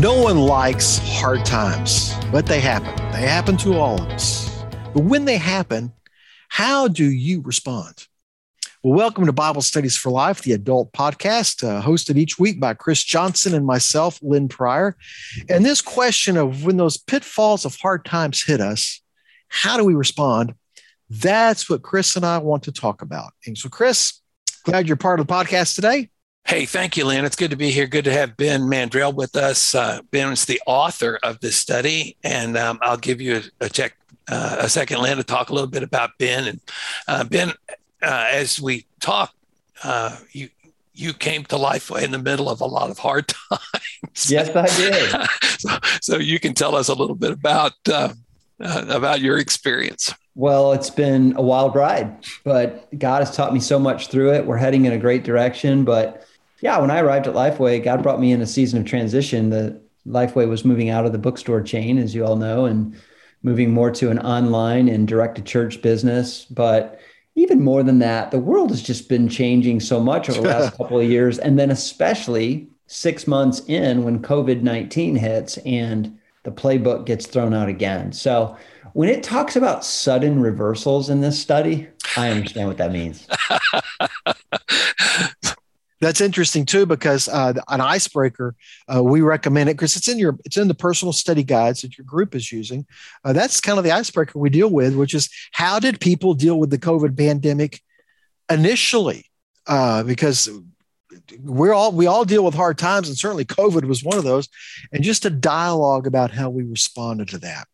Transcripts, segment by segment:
No one likes hard times, but they happen. They happen to all of us. But when they happen, how do you respond? Well, welcome to Bible Studies for Life, the adult podcast, uh, hosted each week by Chris Johnson and myself, Lynn Pryor. And this question of when those pitfalls of hard times hit us, how do we respond? That's what Chris and I want to talk about. And so, Chris, glad you're part of the podcast today. Hey, thank you, Lynn. It's good to be here. Good to have Ben Mandrell with us. Uh, ben is the author of this study, and um, I'll give you a, a check uh, a second, Lynn, to talk a little bit about Ben. And uh, Ben, uh, as we talk, uh, you you came to life in the middle of a lot of hard times. Yes, I did. so, so, you can tell us a little bit about uh, about your experience. Well, it's been a wild ride, but God has taught me so much through it. We're heading in a great direction, but yeah, when I arrived at Lifeway, God brought me in a season of transition. The Lifeway was moving out of the bookstore chain, as you all know, and moving more to an online and direct to church business. But even more than that, the world has just been changing so much over the last couple of years. And then, especially six months in, when COVID 19 hits and the playbook gets thrown out again. So, when it talks about sudden reversals in this study, I understand what that means. That's interesting too, because uh, an icebreaker uh, we recommend it because it's in your it's in the personal study guides that your group is using. Uh, that's kind of the icebreaker we deal with, which is how did people deal with the COVID pandemic initially? Uh, because we're all we all deal with hard times, and certainly COVID was one of those. And just a dialogue about how we responded to that.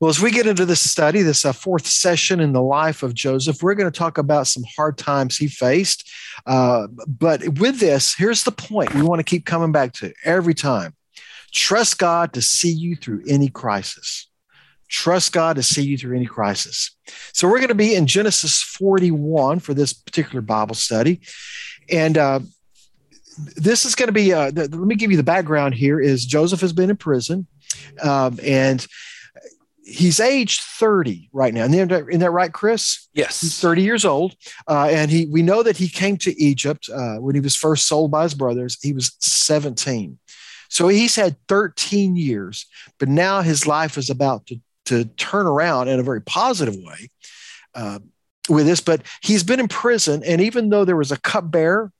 Well, as we get into this study, this uh, fourth session in the life of Joseph, we're going to talk about some hard times he faced. Uh, but with this, here's the point we want to keep coming back to every time trust God to see you through any crisis. Trust God to see you through any crisis. So we're going to be in Genesis 41 for this particular Bible study. And uh, this is going to be, uh, let me give you the background here is Joseph has been in prison. Um, and he's aged 30 right now. Isn't that, isn't that right, Chris? Yes. He's 30 years old. Uh, and he we know that he came to Egypt uh, when he was first sold by his brothers. He was 17. So he's had 13 years, but now his life is about to, to turn around in a very positive way uh, with this. But he's been in prison. And even though there was a cupbearer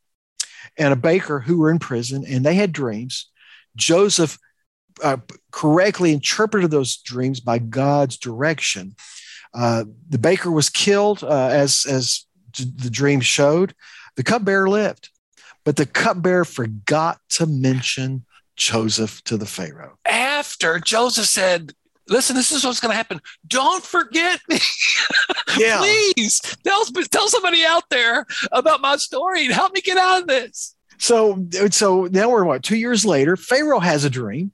and a baker who were in prison and they had dreams, Joseph uh, correctly interpreted those dreams by God's direction. Uh, the baker was killed uh, as as the dream showed. The cupbearer lived, but the cupbearer forgot to mention Joseph to the Pharaoh. After Joseph said, listen, this is what's going to happen. Don't forget me. yeah. Please tell, tell somebody out there about my story and help me get out of this. So, so now we're what, two years later, Pharaoh has a dream.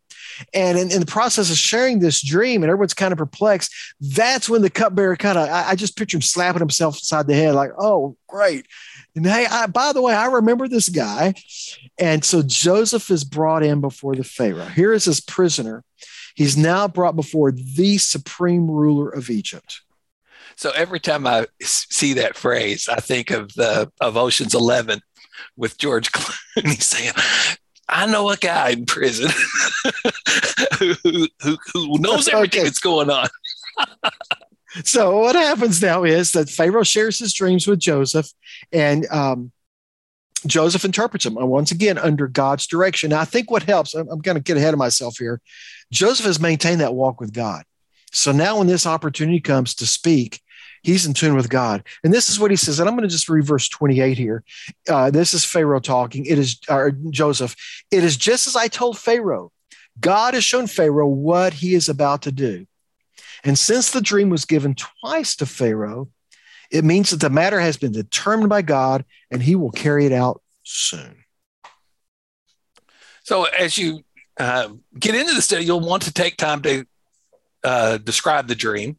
And in, in, the process of sharing this dream, and everyone's kind of perplexed, that's when the cupbearer kind of, I, I, just picture him slapping himself inside the head, like, oh, great. And hey, I, by the way, I remember this guy. And so Joseph is brought in before the Pharaoh. Here is his prisoner. He's now brought before the supreme ruler of Egypt. So every time I see that phrase, I think of the of Ocean's Eleven with George Clooney saying, I know a guy in prison who, who, who, knows everything okay. that's going on. so what happens now is that Pharaoh shares his dreams with Joseph, and um, Joseph interprets them. And once again, under God's direction. Now, I think what helps, I'm, I'm going to get ahead of myself here. Joseph has maintained that walk with God. So now, when this opportunity comes to speak, He's in tune with God. And this is what he says. And I'm going to just read verse 28 here. Uh, this is Pharaoh talking. It is or Joseph. It is just as I told Pharaoh. God has shown Pharaoh what he is about to do. And since the dream was given twice to Pharaoh, it means that the matter has been determined by God and he will carry it out soon. So, as you uh, get into the study, you'll want to take time to uh, describe the dream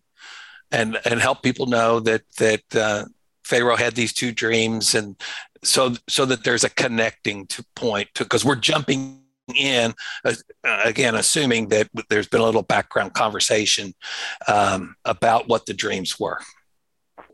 and and help people know that that uh, Pharaoh had these two dreams, and so so that there's a connecting to point to because we're jumping in uh, again, assuming that there's been a little background conversation um, about what the dreams were.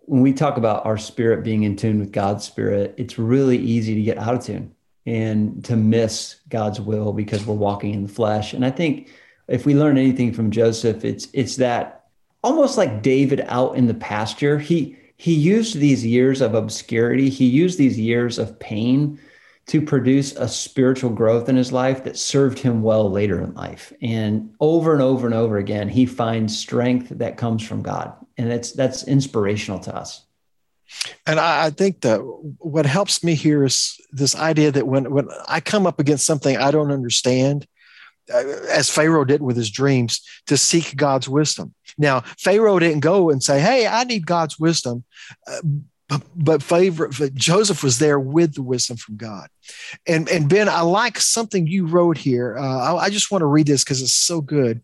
When we talk about our spirit being in tune with God's spirit, it's really easy to get out of tune. and to miss God's will because we're walking in the flesh. And I think if we learn anything from Joseph, it's it's that almost like David out in the pasture. He he used these years of obscurity, he used these years of pain to produce a spiritual growth in his life that served him well later in life. And over and over and over again, he finds strength that comes from God. And that's that's inspirational to us. And I, I, think that what helps me here is this idea that when, when I come up against something I don't understand, as Pharaoh did with his dreams, to seek God's wisdom. Now, Pharaoh didn't go and say, Hey, I need God's wisdom. Uh, but, but favor, Joseph was there with the wisdom from God. And, and Ben, I like something you wrote here. Uh, I, I, just want to read this because it's so good.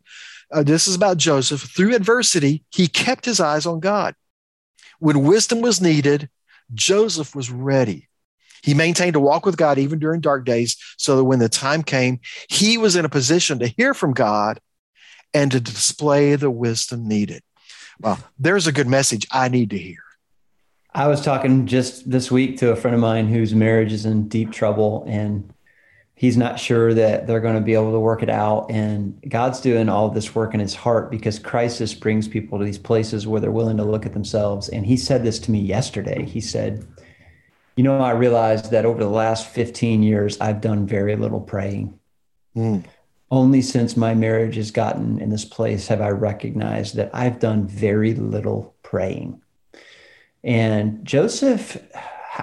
Uh, this is about Joseph. Through adversity, he kept his eyes on God. When wisdom was needed, Joseph was ready. He maintained a walk with God even during dark days, so that when the time came, he was in a position to hear from God and to display the wisdom needed. Well, there's a good message I need to hear. I was talking just this week to a friend of mine whose marriage is in deep trouble, and he's not sure that they're going to be able to work it out. And God's doing all this work in his heart because crisis brings people to these places where they're willing to look at themselves. And he said this to me yesterday. He said, You know, I realized that over the last 15 years, I've done very little praying. Mm. Only since my marriage has gotten in this place have I recognized that I've done very little praying. And Joseph,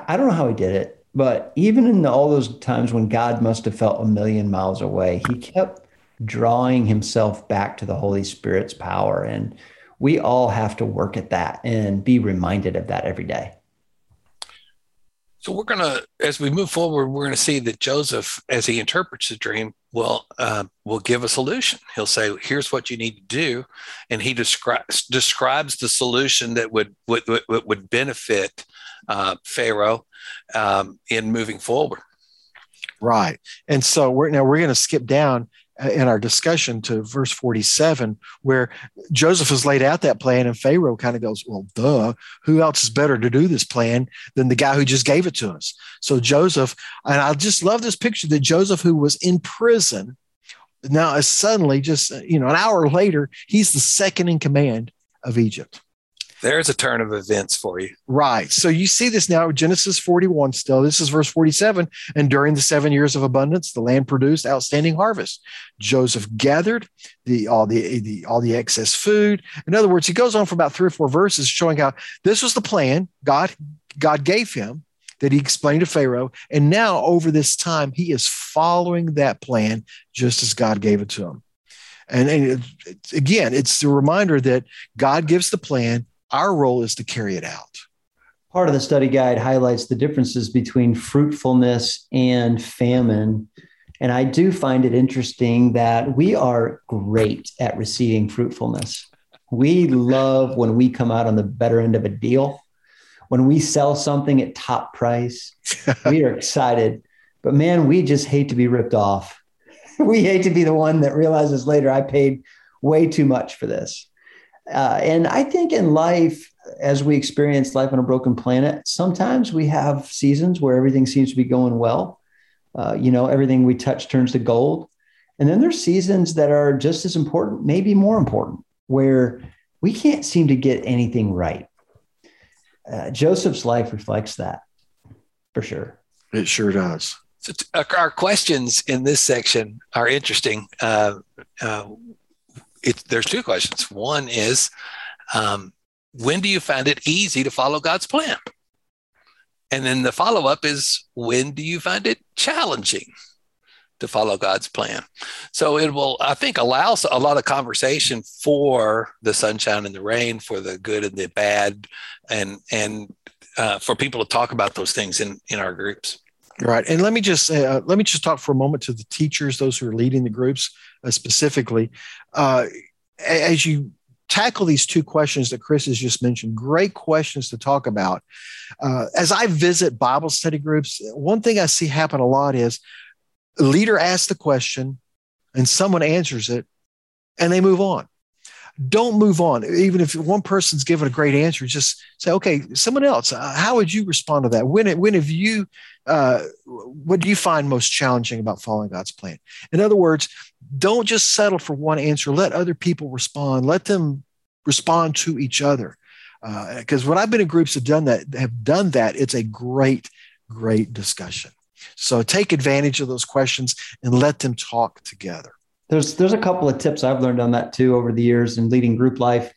I don't know how he did it but even in all those times when God must have felt a million miles away, he kept drawing himself back to the Holy Spirit's power. And we all have to work at that and be reminded of that every day. So we're going to, as we move forward, we're going to see that Joseph, as he interprets the dream, will uh, will give a solution. He'll say, "Here's what you need to do," and he describes describes the solution that would would would, benefit uh, Pharaoh um, in moving forward. Right. And so we're now we're going to skip down Uh, in our discussion to verse 47 where Joseph has laid out that plan and Pharaoh kind of goes, "Well, duh, who else is better to do this plan than the guy who just gave it to us?" So Joseph, and I just love this picture that Joseph who was in prison now suddenly just uh, you know an hour later he's the second in command of Egypt. There's a turn of events for you. Right. So you see this now, Genesis 41 still. This is verse 47. And during the seven years of abundance, the land produced outstanding harvest. Joseph gathered the all the, the all the excess food. In other words, he goes on for about three or four verses showing how this was the plan God God gave him that he explained to Pharaoh. And now over this time, he is following that plan just as God gave it to him. And, and again, it's the reminder that God gives the plan, our role is to carry it out. Part of the study guide highlights the differences between fruitfulness and famine. And I do find it interesting that we are great at receiving fruitfulness. We love when we come out on the better end of a deal. When we sell something at top price, we are excited. But man, we just hate to be ripped off. We hate to be the one that realizes later I paid way too much for this. Uh, and I think in life, as we experience life on a broken planet, sometimes we have seasons where everything seems to be going well. Uh, you know, everything we touch turns to gold. And then there's seasons that are just as important, maybe more important, where we can't seem to get anything right. Uh, Joseph's life reflects that for sure. It sure does. So t- our questions in this section are interesting. Uh, uh it, there's two questions. One is, um, when do you find it easy to follow God's plan? And then the follow up is, when do you find it challenging to follow God's plan? So it will, I think, allows a lot of conversation for the sunshine and the rain, for the good and the bad, and and uh, for people to talk about those things in in our groups. Right, and let me just uh, let me just talk for a moment to the teachers, those who are leading the groups specifically. Uh, as you tackle these two questions that Chris has just mentioned, great questions to talk about. Uh, as I visit Bible study groups, one thing I see happen a lot is a leader asks the question, and someone answers it, and they move on don't move on. Even if one person's given a great answer, just say, okay, someone else, uh, how would you respond to that? When, when have you uh, what do you find most challenging about following God's plan? In other words, don't just settle for one answer. Let other people respond. Let them respond to each other. Because uh, when I've been in groups that done that, have done that, it's a great, great discussion. So take advantage of those questions and let them talk together. There's there's a couple of tips I've learned on that too over the years in leading group life.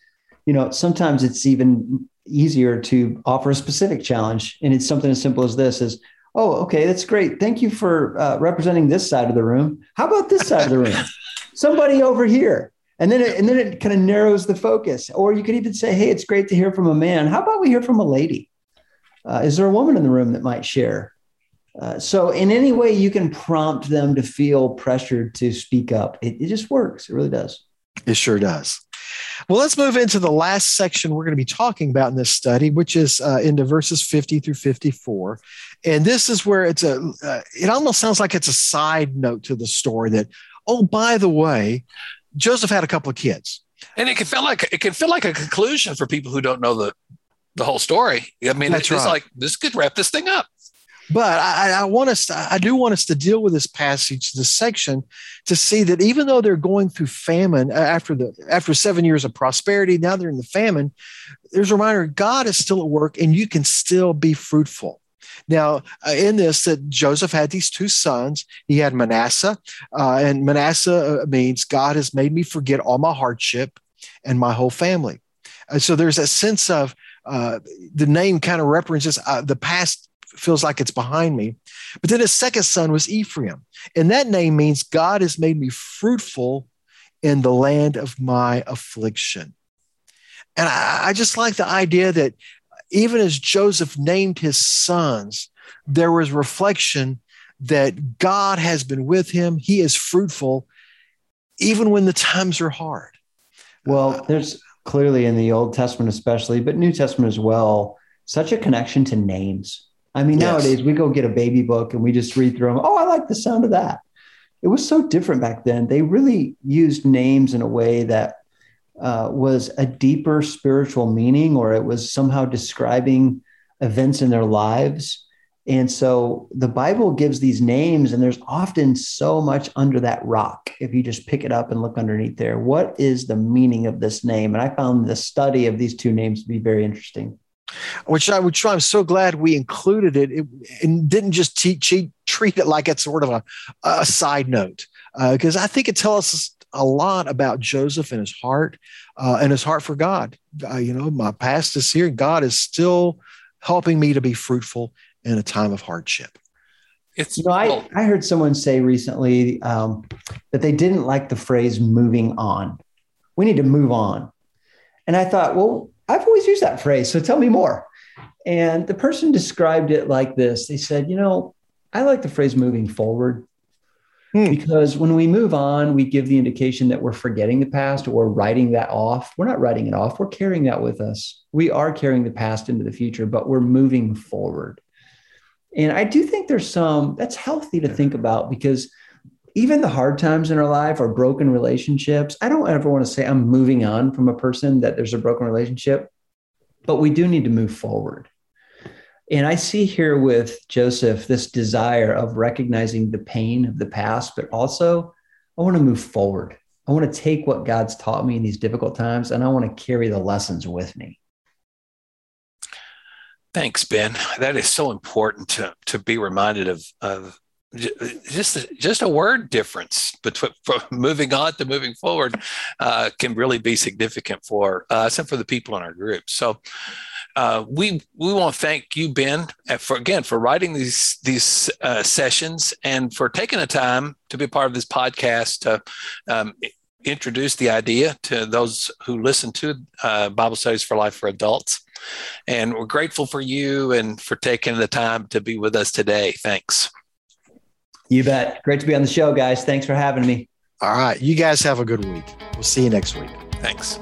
You know, sometimes it's even easier to offer a specific challenge, and it's something as simple as this: is oh, okay, that's great. Thank you for uh, representing this side of the room. How about this side of the room? Somebody over here. And then, it, and then it kind of narrows the focus. Or you could even say, hey, it's great to hear from a man. How about we hear from a lady? Uh, is there a woman in the room that might share? Uh, so, in any way you can prompt them to feel pressured to speak up, it, it just works. It really does. It sure does. Well, let's move into the last section we're going to be talking about in this study, which is uh, into verses 50 through 54. And this is where it's a, uh, it almost sounds like it's a side note to the story that, oh, by the way, Joseph had a couple of kids. And it can feel like it can feel like a conclusion for people who don't know the the whole story. I mean, That's it's right. like this could wrap this thing up. But I, I, want us, to, I do want us to deal with this passage, this section, to see that even though they're going through famine uh, after the after seven years of prosperity, now they're in the famine. There's a reminder: God is still at work, and you can still be fruitful. Now, uh, in this, that Joseph had these two sons. He had Manasseh, uh, and Manasseh uh, means God has made me forget all my hardship and my whole family. Uh, so there's a sense of uh, the name kind of references the past feels like it's behind me. But then his second son was Ephraim. And that name means God has made me fruitful in the land of my affliction. And I, I just like the idea that even as Joseph named his sons, there was reflection that God has been with him. He is fruitful, even when the times are hard. Well, uh, there's clearly in the Old Testament, especially, but New Testament as well, such a connection to names. I mean, yes. nowadays we go get a baby book and we just read through them. Oh, I like the sound of that. It was so different back then. They really used names in a way that uh, was a deeper spiritual meaning, or it was somehow describing events in their lives. And so the Bible gives these names, and there's often so much under that rock. If you just pick it up and look underneath there, what is the meaning of this name? And I found the study of these two names to be very interesting which I which I'm so glad we included it, it and didn't just te- te- treat it like it's sort of a, a side note because uh, I think it tells us a lot about Joseph and his heart uh, and his heart for God. Uh, you know, my past is here. God is still helping me to be fruitful in a time of hardship. It's you know, I, I heard someone say recently um, that they didn't like the phrase moving on. We need to move on. And I thought, well, I've always used that phrase. So tell me more. And the person described it like this They said, You know, I like the phrase moving forward hmm. because when we move on, we give the indication that we're forgetting the past or writing that off. We're not writing it off, we're carrying that with us. We are carrying the past into the future, but we're moving forward. And I do think there's some that's healthy to think about because even the hard times in our life or broken relationships, I don't ever want to say I'm moving on from a person that there's a broken relationship, but we do need to move forward. And I see here with Joseph this desire of recognizing the pain of the past, but also I want to move forward. I want to take what God's taught me in these difficult times and I want to carry the lessons with me. Thanks, Ben. That is so important to, to be reminded of, of just just a word difference between moving on to moving forward uh, can really be significant for us and for the people in our group. So uh, we we want to thank you, Ben, uh, for again for writing these these uh, sessions and for taking the time to be part of this podcast to um, introduce the idea to those who listen to uh, Bible Studies for Life for Adults. And we're grateful for you and for taking the time to be with us today. Thanks. You bet. Great to be on the show, guys. Thanks for having me. All right. You guys have a good week. We'll see you next week. Thanks.